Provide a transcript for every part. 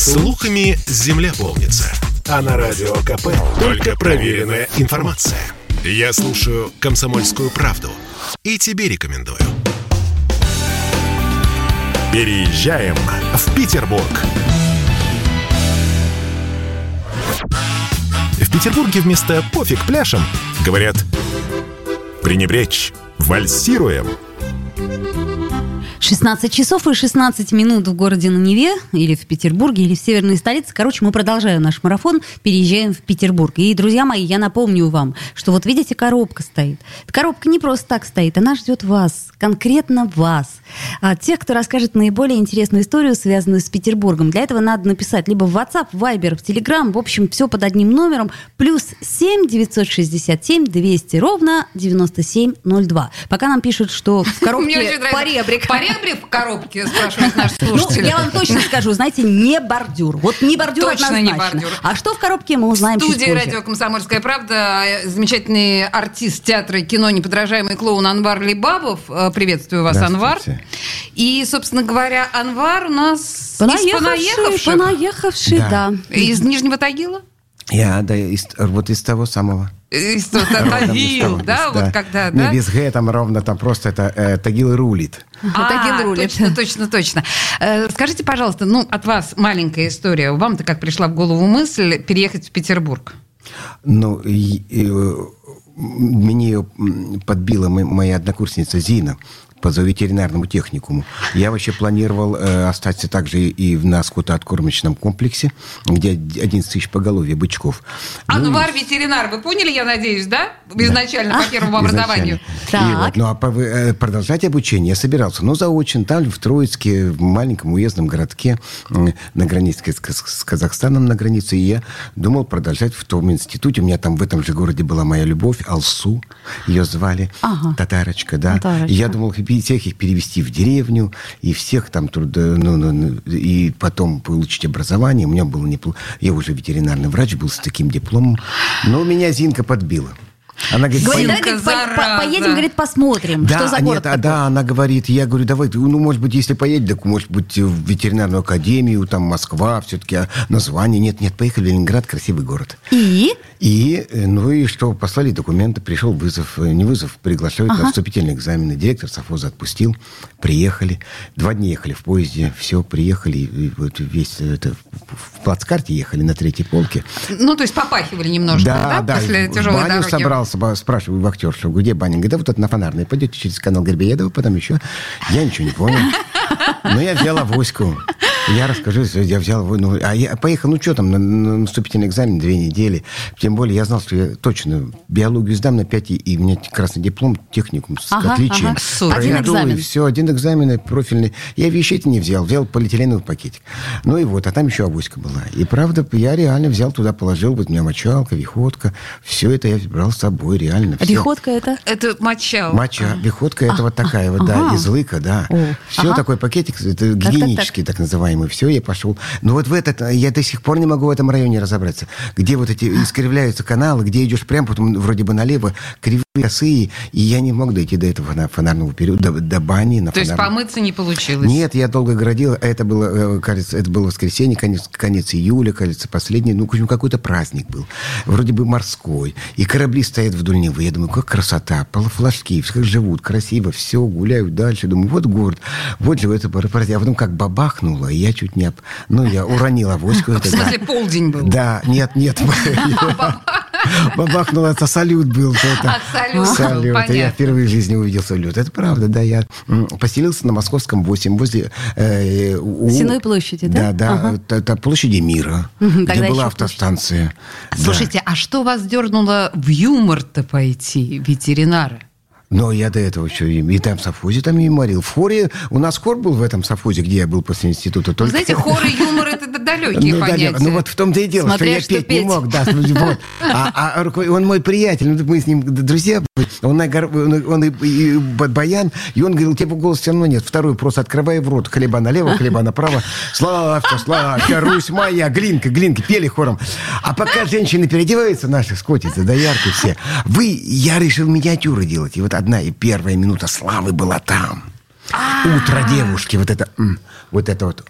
Слухами земля полнится. А на радио КП только проверенная информация. Я слушаю «Комсомольскую правду» и тебе рекомендую. Переезжаем в Петербург. В Петербурге вместо «пофиг пляшем» говорят «пренебречь, вальсируем». 16 часов и 16 минут в городе на Неве, или в Петербурге, или в северной столице. Короче, мы продолжаем наш марафон, переезжаем в Петербург. И, друзья мои, я напомню вам, что вот видите, коробка стоит. Коробка не просто так стоит, она ждет вас, конкретно вас. А тех, кто расскажет наиболее интересную историю, связанную с Петербургом. Для этого надо написать либо в WhatsApp, в Viber, в Telegram, в общем, все под одним номером, плюс 7 967 200 ровно 9702. Пока нам пишут, что в коробке поребрик. Поребрик в коробке, спрашивают наши Ну, слушатели. я вам точно скажу, знаете, не бордюр. Вот не бордюр Точно не однозначно. бордюр. А что в коробке, мы узнаем В студии радио «Комсомольская правда» замечательный артист театра и кино, неподражаемый клоун Анвар Либабов. Э, Приветствую вас, Анвар. И, собственно говоря, Анвар у нас из Понаехавший, понаехавших. понаехавший, да. Да. Из Нижнего Тагила? Я, да, из- вот из того самого. Из из Тагил, того, да? из- Вот когда, Не, да? без Г там ровно, там просто это э, Тагил рулит. А, Тагил рулит. точно, точно, точно. Э, Скажите, пожалуйста, ну, от вас маленькая история. Вам-то как пришла в голову мысль переехать в Петербург? Ну, и, и, э, мне ее подбила мо- моя однокурсница Зина по зооветеринарному техникуму. Я вообще планировал э, остаться также и в- на скотооткормочном комплексе, где 11 тысяч поголовья бычков. Ну, Анвар ветеринар, вы поняли, я надеюсь, да? Изначально, по первому образованию. И Так. вот, ну, а по- э, продолжать обучение я собирался. Ну, заочно, там, в Троицке, в маленьком уездном городке на границе с, Казахстаном на границе. И я думал продолжать в том институте. У меня там в этом же городе была моя любовь, Алсу, ее звали. Ага. Татарочка, да. Татарочка. И я думал и всех их перевести в деревню, и всех там труда, ну, ну, ну, и потом получить образование. У меня было неплохо. Я уже ветеринарный врач был с таким дипломом. Но меня Зинка подбила. Она говорит, Говорит, давай, говорит, по- по- поедем, говорит, посмотрим, да, что за нет, город а, такой. да, она говорит, я говорю, давай, ну, может быть, если поедем, так, может быть, в ветеринарную академию, там, Москва, все-таки а название. Нет, нет, поехали в Ленинград, красивый город. И? И, э, ну и что, послали документы, пришел вызов, э, не вызов, приглашают на вступительные экзамены. Директор совхоза отпустил, приехали. Два дня ехали в поезде, все, приехали, и вот весь это, в плацкарте ехали на третьей полке. Ну, то есть попахивали немножко, да, после в тяжелой баню дороги? собрался, спрашиваю вахтер, что где баня? Говорит, да вот это на фонарной. Пойдете через канал Горбеедова, потом еще. Я ничего не понял. Но я взял авоську. Я расскажу, я взял, ну, а я поехал, ну что там, на, на наступительный экзамен две недели. Тем более я знал, что я точно биологию сдам на 5, и, у меня красный диплом, техникум с Ага, отличием. ага. Супер. Один экзамен. и все, один экзамен и профильный. Я вещей не взял, взял полиэтиленовый пакетик. Ну и вот, а там еще авоська была. И правда, я реально взял туда, положил, вот у меня мочалка, виходка. Все это я брал с собой, реально. А всё. Виходка это? Это мочал. Моча, виходка это вот такая вот, да, ага. из лыка, да. О, Все ага. такой пакетик, это так, гигиенический так, называемый. Все, я пошел. Но вот в этот, я до сих пор не могу в этом районе разобраться. Где вот эти искривляются каналы, где идешь прям, потом вроде бы налево, кривые, косые. И я не мог дойти до этого фона- фонарного периода, до, до бани. На То есть фонарном. помыться не получилось? Нет, я долго городил. Это было, э, кажется, это было воскресенье, конец, конец июля, кажется, последний. Ну, какой-то праздник был. Вроде бы морской. И корабли стоят вдоль Невы. Я думаю, как красота. Флажки, как живут, красиво, все, гуляют дальше. Думаю, вот город, вот же это парапарат. А потом как бабахнуло, и я чуть не... об- Ну, я уронил авоську. В смысле, полдень был? Да, нет, нет. Бабахнуло, это салют был. Это, А, салют. Я впервые в жизни увидел салют. Это правда, да. Я поселился на Московском 8, возле... э, у- Сенной площади, да? Да, да. Ага. Это, площади Мира, Мгм, где тогда была автостанция. Слушайте, а что вас дернуло в юмор-то пойти, ветеринара? Но я до этого еще и, и там в совхозе там юморил. В хоре... У нас хор был в этом совхозе, где я был после института. Вы только- знаете, хор и юмор – это далекие ну, понятия. ну вот в том-то и дело, Смотря что я что петь, не петь. мог. Да, вот. А, а он мой приятель, ну, мы с ним друзья. Он, он, он и, и баян, и он говорил, тебе голос все равно нет. Второй просто открывай в рот. Хлеба налево, хлеба направо. Славка, славка, Русь моя, глинка, глинка, пели хором. А пока женщины переодеваются, наши скотицы, да ярко все, вы, я решил миниатюры делать. И вот одна и первая минута славы была там. Утро девушки, вот это, вот это вот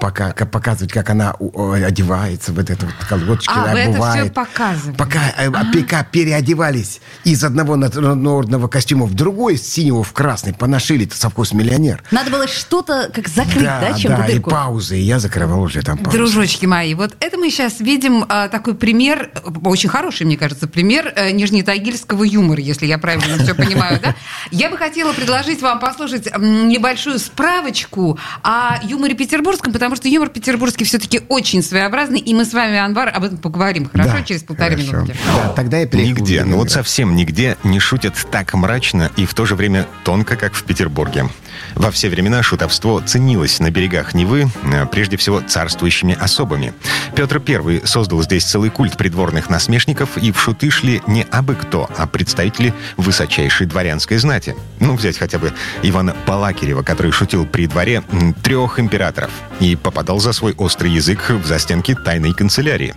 пока, показывать, как она одевается, вот это вот колготочки А, вы это обувает. всё показывали. Пока, э, пока переодевались из одного народного костюма в другой, с синего в красный, поношили это совхоз миллионер. Надо было что-то как закрыть, да, чем да, и паузы, и я закрывал уже там паузы. Дружочки мои, вот это мы сейчас видим а, такой пример, э, очень хороший, мне кажется, пример э, нижнетагильского юмора, если я правильно все понимаю, да? Я бы хотела предложить вам послушать небольшую справочку о юморе петербургском, потому что юмор петербургский все-таки очень своеобразный, и мы с вами, Анвар, об этом поговорим, хорошо, Да, через полторы хорошо. минутки. Да, тогда я перехожу Нигде, ну вот совсем нигде не шутят так мрачно и в то же время тонко, как в Петербурге. Во все времена шутовство ценилось на берегах Невы, э, прежде всего царствующими особами. Петр I создал здесь целый культ придворных насмешников, и в шуты шли не абы кто, а представители высочайшей дворянской знати. Ну, взять хотя бы Ивана Балакирева, который шутил при дворе трех императоров и попадал за свой острый язык в застенки тайной канцелярии.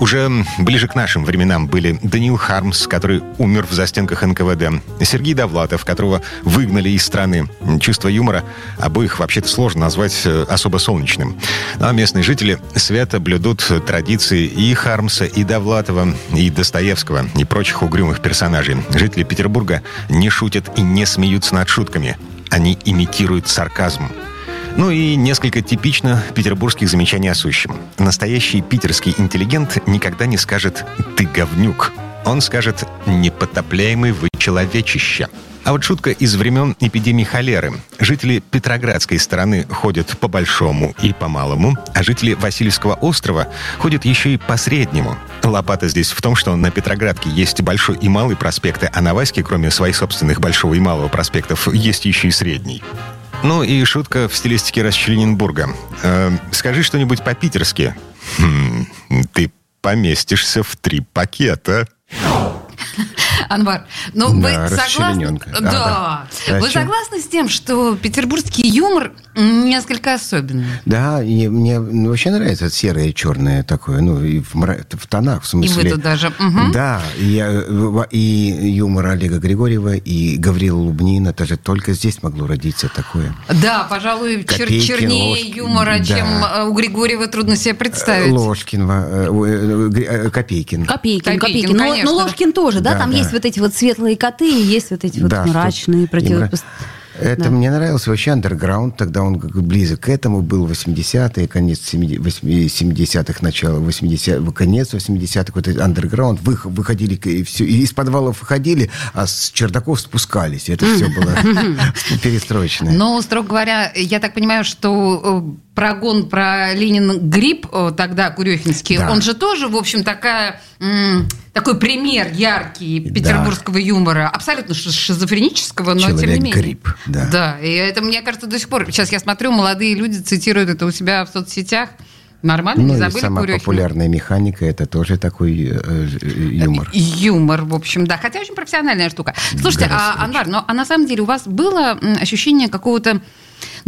Уже ближе к нашим временам были Даниил Хармс, который умер в застенках НКВД, Сергей Довлатов, которого выгнали из страны. Чувство юмора обоих вообще-то сложно назвать э, особо солнечным. А местные жители свято блюдут традиции и Хармса, и Довлатова, и Достоевского, и прочих угрюмых персонажей. Жители Петербурга не шутят и не смеются над шутками. Они имитируют сарказм. Ну и несколько типично петербургских замечаний о сущем. Настоящий питерский интеллигент никогда не скажет «ты говнюк». Он скажет «непотопляемый вы человечище». А вот шутка из времен эпидемии холеры. Жители Петроградской стороны ходят по большому и по малому, а жители Васильевского острова ходят еще и по среднему. Лопата здесь в том, что на Петроградке есть большой и малый проспекты, а на Ваське, кроме своих собственных большого и малого проспектов, есть еще и средний. Ну и шутка в стилистике Расчлененбурга. Э, скажи что-нибудь по-питерски. Хм, ты поместишься в три пакета. Анвар, ну вы Да, согласны? расчленёнка. А, Да. да. А Вы согласны с тем, что петербургский юмор несколько особенный? Да, и мне ну, вообще нравится серое и черное такое, ну, и в, мра- в тонах, в И смысле. вы тут даже. мгм. Да, и, я, и юмор Олега Григорьева, и Гаврила Лубнина, это же только здесь могло родиться такое. Да, пожалуй, чер- Копейкин, чернее Ложкин, юмора, да. чем э, у Григорьева трудно себе представить. Ложкин, э, Гри- э, Копейкин. Копейкин, Копейкин, Копейкин. Ну, конечно, ну, да. Ложкин тоже, да? Да, Там да. есть вот эти вот светлые коты, и есть вот эти вот Да, мрачные не противопост... мра- Это Да. мне нравился вообще андерграунд, тогда он как бы близок к этому был 80-е, конец 70-х, начало 80 конец 80-х, вот этот андерграунд, вы, выходили и все, и из подвалов выходили, а с чердаков спускались. Это все было перестроечное. Но, строго говоря, я так понимаю, что э, прогон про Ленин грипп э, тогда, Курехинский, он же тоже, в общем, такая, такой пример яркий Да. петербургского юмора. Абсолютно ши- шизофренического, но тем не Человек менее. грипп, да. Да, и это, мне кажется, до сих пор. Сейчас я смотрю, молодые люди цитируют это у себя в соцсетях. Нормально, Ну не и забыли самая Курехина? популярная механика, это тоже такой э, э, юмор. Юмор, в общем, да. Хотя очень профессиональная штука. Слушайте, а, Анвар, но а на самом деле у вас было ощущение какого-то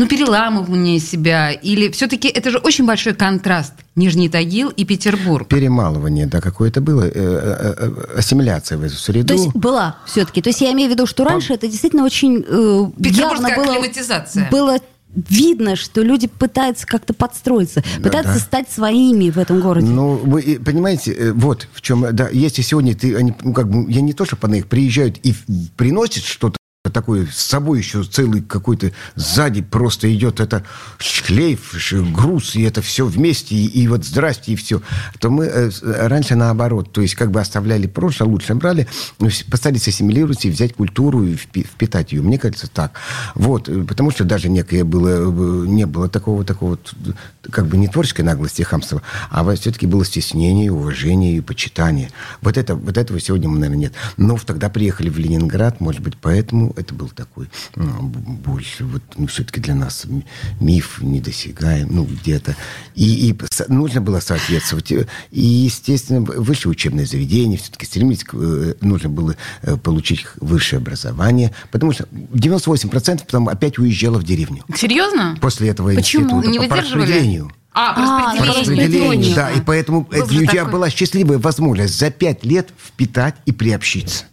ну, переламывания себя? Или все-таки это же очень большой контраст Нижний Тагил и Петербург? Перемалывание, да, какое-то было, э, э, э, ассимиляция в эту среду. То есть была все-таки. То есть я имею в виду, что раньше это действительно очень э, Петербургская явно было, акклиматизация. было видно, что люди пытаются как-то подстроиться, пытаются да. стать своими в этом городе. Ну, вы понимаете, вот в чем, да, если сегодня ты, они, ну, как бы, я не то, что по их приезжают и приносят что-то такое с собой еще целый какой-то сзади просто идет это шлейф, груз, и это все вместе, и, и вот здрасте, и все. То мы э, раньше наоборот, то есть как бы оставляли прошлое, лучше брали, ну, с- постарались ассимилировать и взять культуру и впи- впитать ее. Мне кажется, так. Вот, э, потому что даже некое было, э, не было такого, такого, вот, как бы не творческой наглости хамства, а все-таки было стеснение, уважение и почитание. Вот, это, вот этого сегодня, наверное, нет. Но тогда приехали в Ленинград, может быть, поэтому это был такой ну, больше, вот, ну, все-таки для нас миф недосягаем, ну, где-то. И, и нужно было соответствовать. И, естественно, высшее учебное заведение, все-таки стремились, к, э, нужно было э, получить высшее образование, потому что 98% потом опять уезжало в деревню. Серьезно? После этого Почему? института Не по выдерживали? распределению. А, А, Распределение, да, и поэтому Был у тебя такой- была счастливая возможность за пять лет впитать и приобщиться.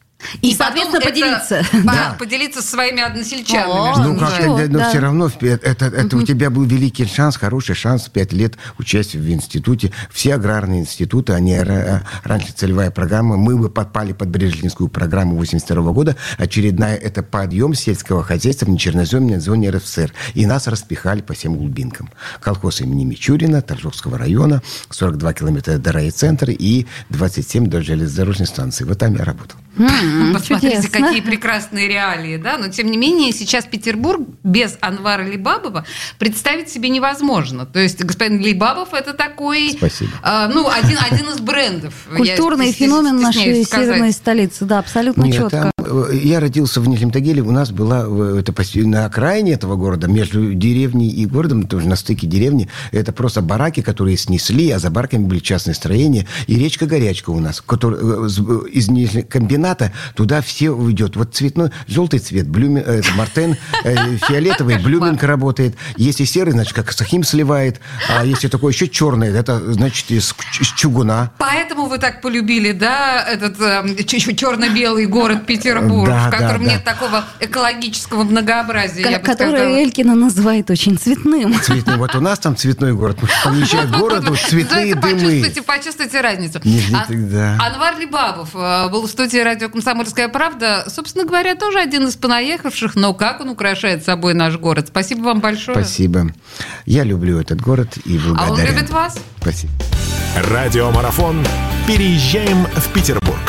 И, соответственно, потом поделиться. Да. поделиться со своими односельчанами. О, Ну, как ничего, но да. все равно это, это у тебя был великий шанс, хороший шанс, пять лет участия в институте. Все аграрные институты, они ра- раньше целевая программа, мы бы подпали под Брежневскую программу 82 года. Очередная это подъем сельского хозяйства в нечерноземной зоне РСФСР. И нас распихали по всем глубинкам. Колхоз имени Мичурина, Торжокского района, 42 километра до райцентра и 27 до железнодорожной станции. Вот там я работал. М, Посмотрите, чудесно. какие прекрасные реалии, да? Но тем не менее, сейчас Петербург без Анвара Либабова представить себе невозможно. То есть господин Либабов это такой, Спасибо. а, ну один один из брендов. Культурный феномен нашей сказать. северной столицы, да, абсолютно Нет, четко. там, э, я родился в Нижнем Тагиле. У нас была э, это на окраине этого города, между деревней и городом, тоже на стыке деревни. Это просто бараки, которые снесли, а за бараками были частные строения. И речка Горячка у нас, которая, э, э, из Нижнего комбината туда все уйдет. Вот цветной, желтый цвет, блюмен, э, Мартен, э, фиолетовый, Блюменко работает. Если серый, значит, как Сахим сливает. А если такой еще черный, это, значит, из, из чугуна. Поэтому вы так полюбили, да, этот э, черно-белый город Петербург, Да, в котором да, да. нет такого экологического многообразия, бы Который сказала. Элькина называет очень цветным. Цветной. Вот у нас там цветной город. Помещает город, вот цветные дымы. Почувствуйте, почувствуйте разницу. Анвар Либабов э, был в студии радио «Комсомольская правда». Собственно говоря, тоже один из понаехавших, но как он украшает собой наш город. Спасибо вам большое. Спасибо. Я люблю этот город и А он благодарен. любит вас? Спасибо. Радиомарафон «Переезжаем в Петербург».